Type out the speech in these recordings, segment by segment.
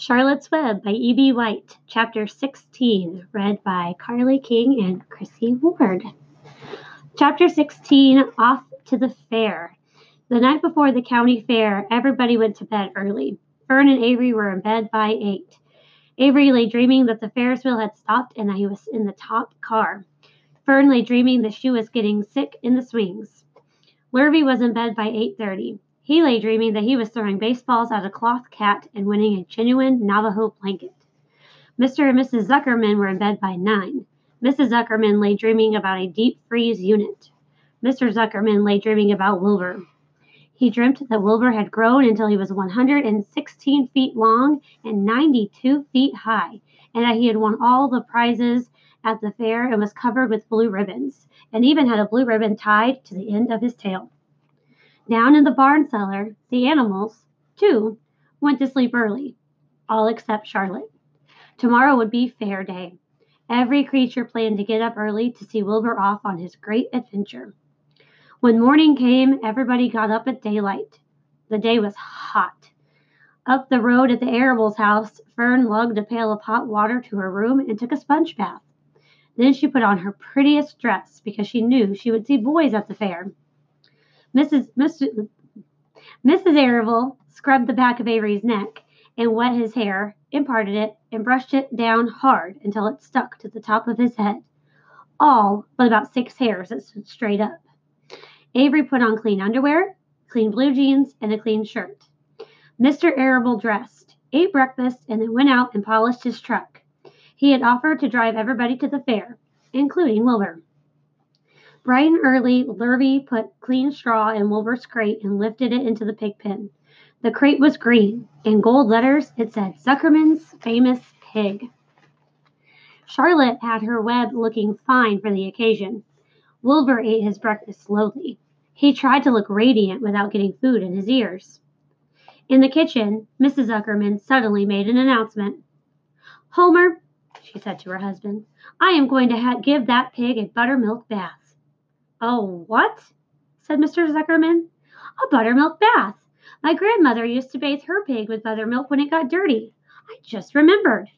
Charlotte's Web by E.B. White, Chapter 16, read by Carly King and Chrissy Ward. Chapter 16 Off to the Fair. The night before the county fair, everybody went to bed early. Fern and Avery were in bed by 8. Avery lay dreaming that the Ferris wheel had stopped and that he was in the top car. Fern lay dreaming that she was getting sick in the swings. Lurvy was in bed by 8:30. He lay dreaming that he was throwing baseballs at a cloth cat and winning a genuine Navajo blanket. Mr. and Mrs. Zuckerman were in bed by nine. Mrs. Zuckerman lay dreaming about a deep freeze unit. Mr. Zuckerman lay dreaming about Wilbur. He dreamt that Wilbur had grown until he was 116 feet long and 92 feet high, and that he had won all the prizes at the fair and was covered with blue ribbons, and even had a blue ribbon tied to the end of his tail. Down in the barn cellar, the animals, too, went to sleep early, all except Charlotte. Tomorrow would be fair day. Every creature planned to get up early to see Wilbur off on his great adventure. When morning came, everybody got up at daylight. The day was hot. Up the road at the Arables' house, Fern lugged a pail of hot water to her room and took a sponge bath. Then she put on her prettiest dress because she knew she would see boys at the fair. Mrs. Mr. Mrs. Arable scrubbed the back of Avery's neck and wet his hair, and parted it, and brushed it down hard until it stuck to the top of his head. All but about six hairs that stood straight up. Avery put on clean underwear, clean blue jeans, and a clean shirt. Mr. Arable dressed, ate breakfast, and then went out and polished his truck. He had offered to drive everybody to the fair, including Wilbur. Bright and early, Lurvy put clean straw in Wilbur's crate and lifted it into the pig pen. The crate was green. In gold letters, it said Zuckerman's Famous Pig. Charlotte had her web looking fine for the occasion. Wilbur ate his breakfast slowly. He tried to look radiant without getting food in his ears. In the kitchen, Mrs. Zuckerman suddenly made an announcement. Homer, she said to her husband, I am going to ha- give that pig a buttermilk bath. Oh, what? said Mr. Zuckerman. A buttermilk bath. My grandmother used to bathe her pig with buttermilk when it got dirty. I just remembered.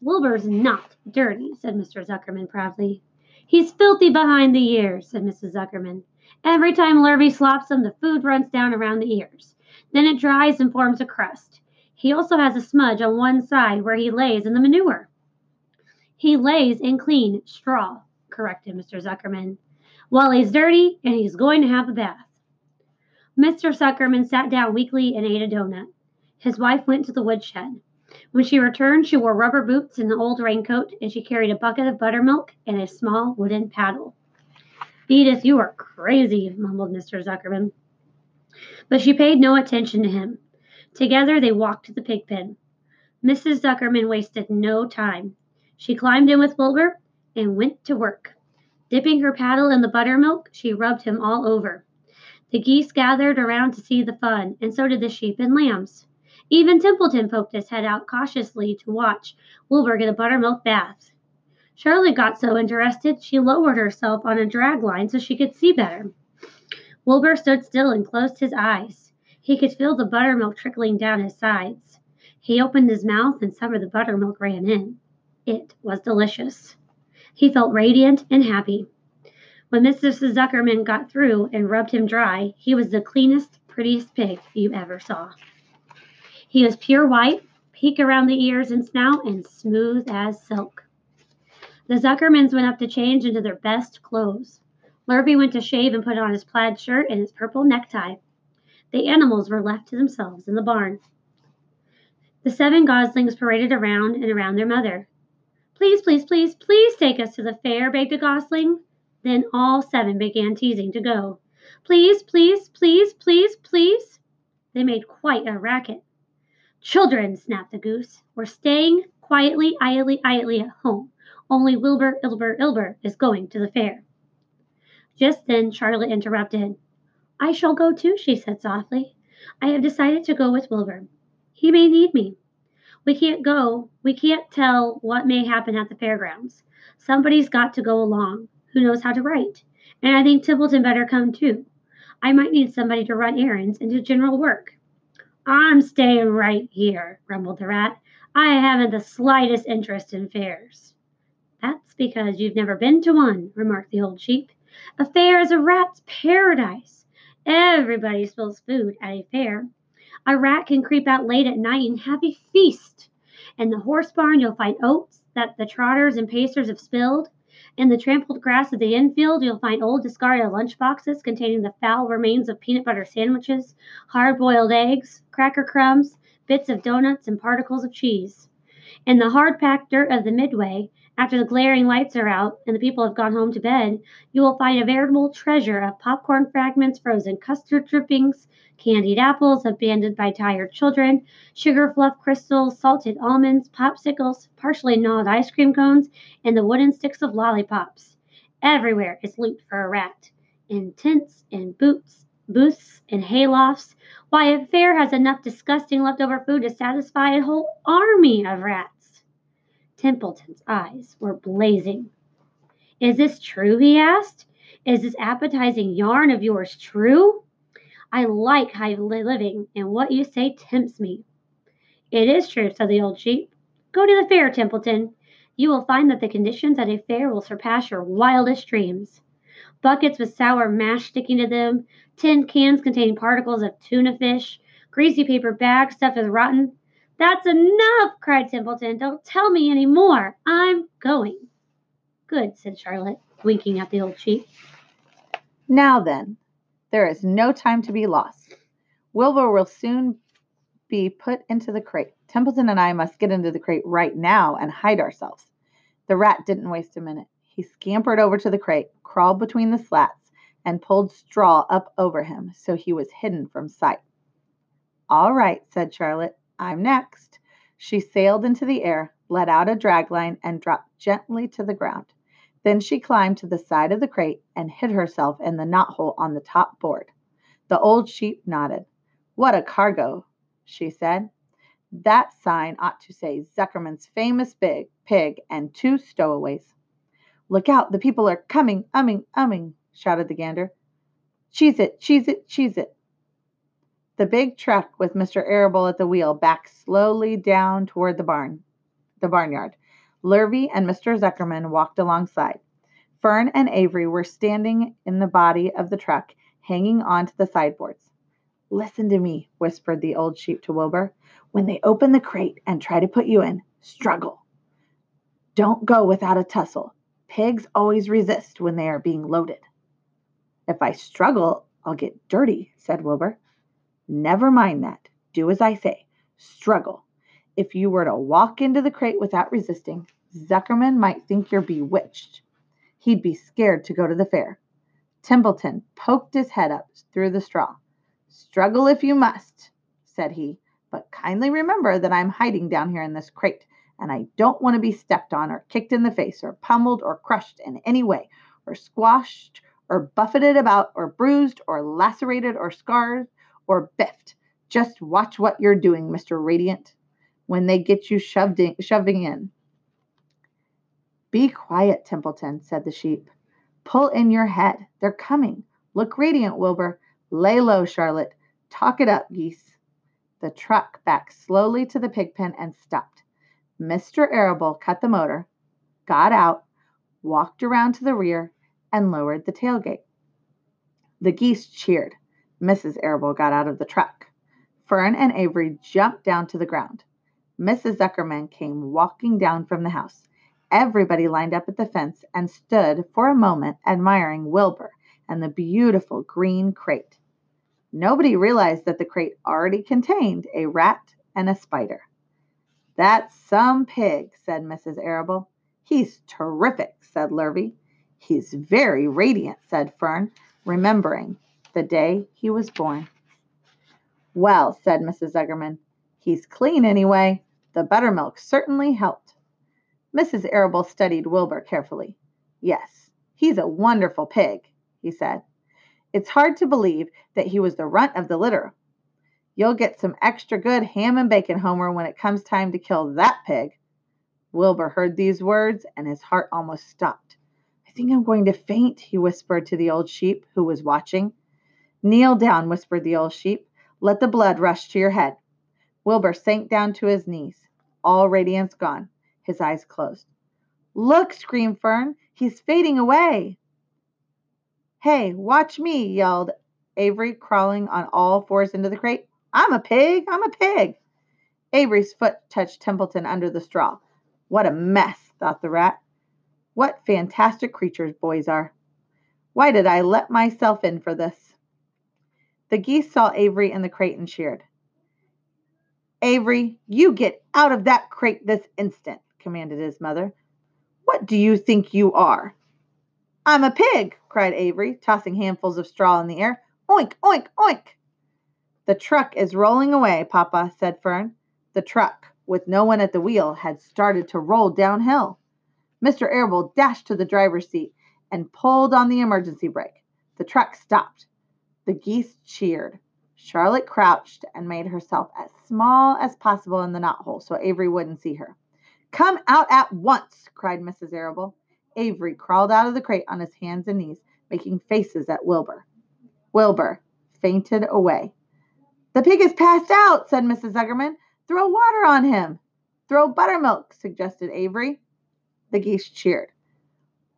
Wilbur's not dirty, said Mr. Zuckerman proudly. He's filthy behind the ears, said Mrs. Zuckerman. Every time Lurvy slops him, the food runs down around the ears. Then it dries and forms a crust. He also has a smudge on one side where he lays in the manure. He lays in clean straw, corrected Mr. Zuckerman. Well, he's dirty and he's going to have a bath. Mr. Zuckerman sat down weakly and ate a donut. His wife went to the woodshed. When she returned, she wore rubber boots and an old raincoat, and she carried a bucket of buttermilk and a small wooden paddle. Edith, you are crazy, mumbled Mr. Zuckerman. But she paid no attention to him. Together they walked to the pig pen. Mrs. Zuckerman wasted no time. She climbed in with Wilbur and went to work. Dipping her paddle in the buttermilk, she rubbed him all over. The geese gathered around to see the fun, and so did the sheep and lambs. Even Templeton poked his head out cautiously to watch Wilbur get a buttermilk bath. Charlotte got so interested she lowered herself on a drag line so she could see better. Wilbur stood still and closed his eyes. He could feel the buttermilk trickling down his sides. He opened his mouth and some of the buttermilk ran in. It was delicious. He felt radiant and happy. When Mrs. Zuckerman got through and rubbed him dry, he was the cleanest, prettiest pig you ever saw. He was pure white, pink around the ears and snout, and smooth as silk. The Zuckermans went up to change into their best clothes. Lurvy went to shave and put on his plaid shirt and his purple necktie. The animals were left to themselves in the barn. The seven goslings paraded around and around their mother. Please, please, please, please take us to the fair, begged a gosling. Then all seven began teasing to go. Please, please, please, please, please. They made quite a racket. Children, snapped the goose, we're staying quietly, idly, idly at home. Only Wilbur, Ilbur, Ilbur is going to the fair. Just then Charlotte interrupted. I shall go too, she said softly. I have decided to go with Wilbur. He may need me. We can't go. We can't tell what may happen at the fairgrounds. Somebody's got to go along who knows how to write. And I think Templeton better come too. I might need somebody to run errands and do general work. I'm staying right here, grumbled the rat. I haven't the slightest interest in fairs. That's because you've never been to one, remarked the old sheep. A fair is a rat's paradise. Everybody spills food at a fair. A rat can creep out late at night and have a feast. In the horse barn, you'll find oats that the trotters and pacers have spilled. In the trampled grass of the infield, you'll find old discarded lunch boxes containing the foul remains of peanut butter sandwiches, hard boiled eggs, cracker crumbs, bits of doughnuts, and particles of cheese. In the hard packed dirt of the midway, after the glaring lights are out and the people have gone home to bed, you will find a veritable treasure of popcorn fragments, frozen custard drippings, candied apples abandoned by tired children, sugar fluff crystals, salted almonds, popsicles, partially gnawed ice cream cones, and the wooden sticks of lollipops. Everywhere is loot for a rat. In tents, in boots, booths, in haylofts. Why, a fair has enough disgusting leftover food to satisfy a whole army of rats. Templeton's eyes were blazing. Is this true? he asked. Is this appetizing yarn of yours true? I like high living, and what you say tempts me. It is true, said the old sheep. Go to the fair, Templeton. You will find that the conditions at a fair will surpass your wildest dreams. Buckets with sour mash sticking to them, tin cans containing particles of tuna fish, greasy paper bags stuffed with rotten. That's enough, cried Templeton. Don't tell me any more. I'm going. Good, said Charlotte, winking at the old sheep. Now then, there is no time to be lost. Wilbur will soon be put into the crate. Templeton and I must get into the crate right now and hide ourselves. The rat didn't waste a minute. He scampered over to the crate, crawled between the slats, and pulled straw up over him so he was hidden from sight. All right, said Charlotte. I'm next. She sailed into the air, let out a dragline, and dropped gently to the ground. Then she climbed to the side of the crate and hid herself in the knothole on the top board. The old sheep nodded. What a cargo, she said. That sign ought to say Zuckerman's famous big pig and two stowaways. Look out, the people are coming, umming, umming, shouted the gander. Cheese it, cheese it, cheese it. The big truck with Mr. Arable at the wheel backed slowly down toward the barn, the barnyard. Lurvy and Mr. Zuckerman walked alongside. Fern and Avery were standing in the body of the truck, hanging on to the sideboards. Listen to me, whispered the old sheep to Wilbur. When they open the crate and try to put you in, struggle. Don't go without a tussle. Pigs always resist when they are being loaded. If I struggle, I'll get dirty, said Wilbur. Never mind that. Do as I say. Struggle. If you were to walk into the crate without resisting, Zuckerman might think you're bewitched. He'd be scared to go to the fair. Templeton poked his head up through the straw. Struggle if you must, said he, but kindly remember that I'm hiding down here in this crate, and I don't want to be stepped on or kicked in the face or pummeled or crushed in any way, or squashed or buffeted about or bruised or lacerated or scarred or biffed. Just watch what you're doing, Mr. Radiant when they get you shoved in, shoving in. Be quiet, Templeton, said the sheep. Pull in your head. They're coming. Look radiant, Wilbur. Lay low, Charlotte. Talk it up, geese. The truck backed slowly to the pig pen and stopped. Mr. Arable cut the motor, got out, walked around to the rear, and lowered the tailgate. The geese cheered. Mrs. Arable got out of the truck. Fern and Avery jumped down to the ground. Mrs. Zuckerman came walking down from the house. Everybody lined up at the fence and stood for a moment admiring Wilbur and the beautiful green crate. Nobody realized that the crate already contained a rat and a spider. That's some pig, said Mrs. Arable. He's terrific, said Lurvy. He's very radiant, said Fern, remembering the day he was born. Well, said Mrs. Zuckerman, he's clean anyway. The buttermilk certainly helped. Mrs. Arable studied Wilbur carefully. Yes, he's a wonderful pig, he said. It's hard to believe that he was the runt of the litter. You'll get some extra good ham and bacon, Homer, when it comes time to kill that pig. Wilbur heard these words, and his heart almost stopped. I think I'm going to faint, he whispered to the old sheep who was watching. Kneel down, whispered the old sheep. Let the blood rush to your head. Wilbur sank down to his knees, all radiance gone, his eyes closed. Look, screamed Fern. He's fading away. Hey, watch me, yelled Avery, crawling on all fours into the crate. I'm a pig. I'm a pig. Avery's foot touched Templeton under the straw. What a mess, thought the rat. What fantastic creatures boys are. Why did I let myself in for this? The geese saw Avery in the crate and cheered. Avery, you get out of that crate this instant, commanded his mother. What do you think you are? I'm a pig, cried Avery, tossing handfuls of straw in the air. Oink, oink, oink. The truck is rolling away, Papa, said Fern. The truck, with no one at the wheel, had started to roll downhill. Mr. Arable dashed to the driver's seat and pulled on the emergency brake. The truck stopped. The geese cheered. Charlotte crouched and made herself as small as possible in the knot hole so Avery wouldn't see her. Come out at once, cried Mrs. Arable. Avery crawled out of the crate on his hands and knees, making faces at Wilbur. Wilbur fainted away. The pig is passed out, said Mrs. Zuckerman. Throw water on him. Throw buttermilk, suggested Avery. The geese cheered.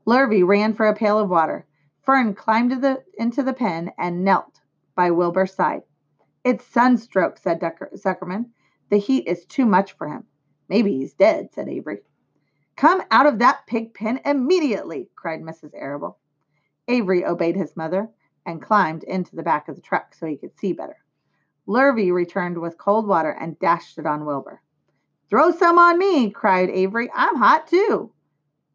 Lurvy ran for a pail of water. Fern climbed the, into the pen and knelt by Wilbur's side. It's sunstroke, said Zuckerman. The heat is too much for him. Maybe he's dead, said Avery. Come out of that pig pen immediately, cried Mrs. Arable. Avery obeyed his mother and climbed into the back of the truck so he could see better. Lurvy returned with cold water and dashed it on Wilbur. Throw some on me, cried Avery. I'm hot too.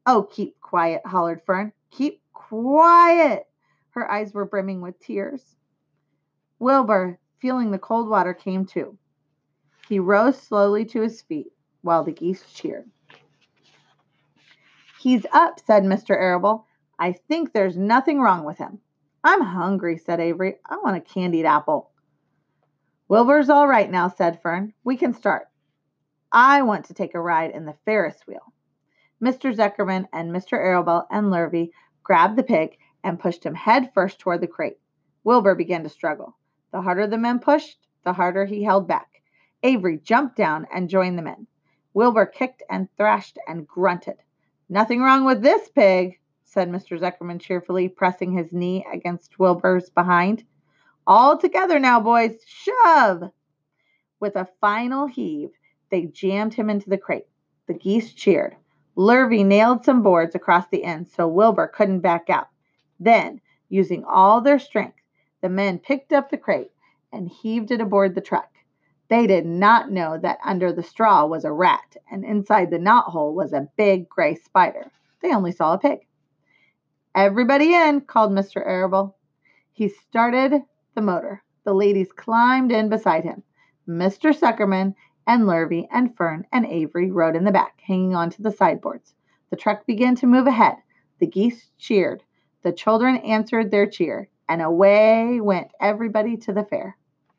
Oh, keep quiet, hollered Fern. Keep quiet. Her eyes were brimming with tears. Wilbur, feeling the cold water, came to. He rose slowly to his feet while the geese cheered. He's up, said Mr. Arable. I think there's nothing wrong with him. I'm hungry, said Avery. I want a candied apple. Wilbur's all right now, said Fern. We can start. I want to take a ride in the Ferris wheel. Mr. Zuckerman and Mr. Arable and Lurvy grabbed the pig and pushed him head first toward the crate. Wilbur began to struggle. The harder the men pushed, the harder he held back. Avery jumped down and joined the men. Wilbur kicked and thrashed and grunted. Nothing wrong with this pig, said Mr. Zuckerman cheerfully, pressing his knee against Wilbur's behind. All together now, boys. Shove! With a final heave, they jammed him into the crate. The geese cheered. Lurvy nailed some boards across the end so Wilbur couldn't back out. Then, using all their strength, the men picked up the crate and heaved it aboard the truck. They did not know that under the straw was a rat, and inside the knot hole was a big gray spider. They only saw a pig. Everybody in, called Mr. Arable. He started the motor. The ladies climbed in beside him. Mr. Zuckerman and Lurvy and Fern and Avery rode in the back, hanging on to the sideboards. The truck began to move ahead. The geese cheered. The children answered their cheer, and away went everybody to the fair.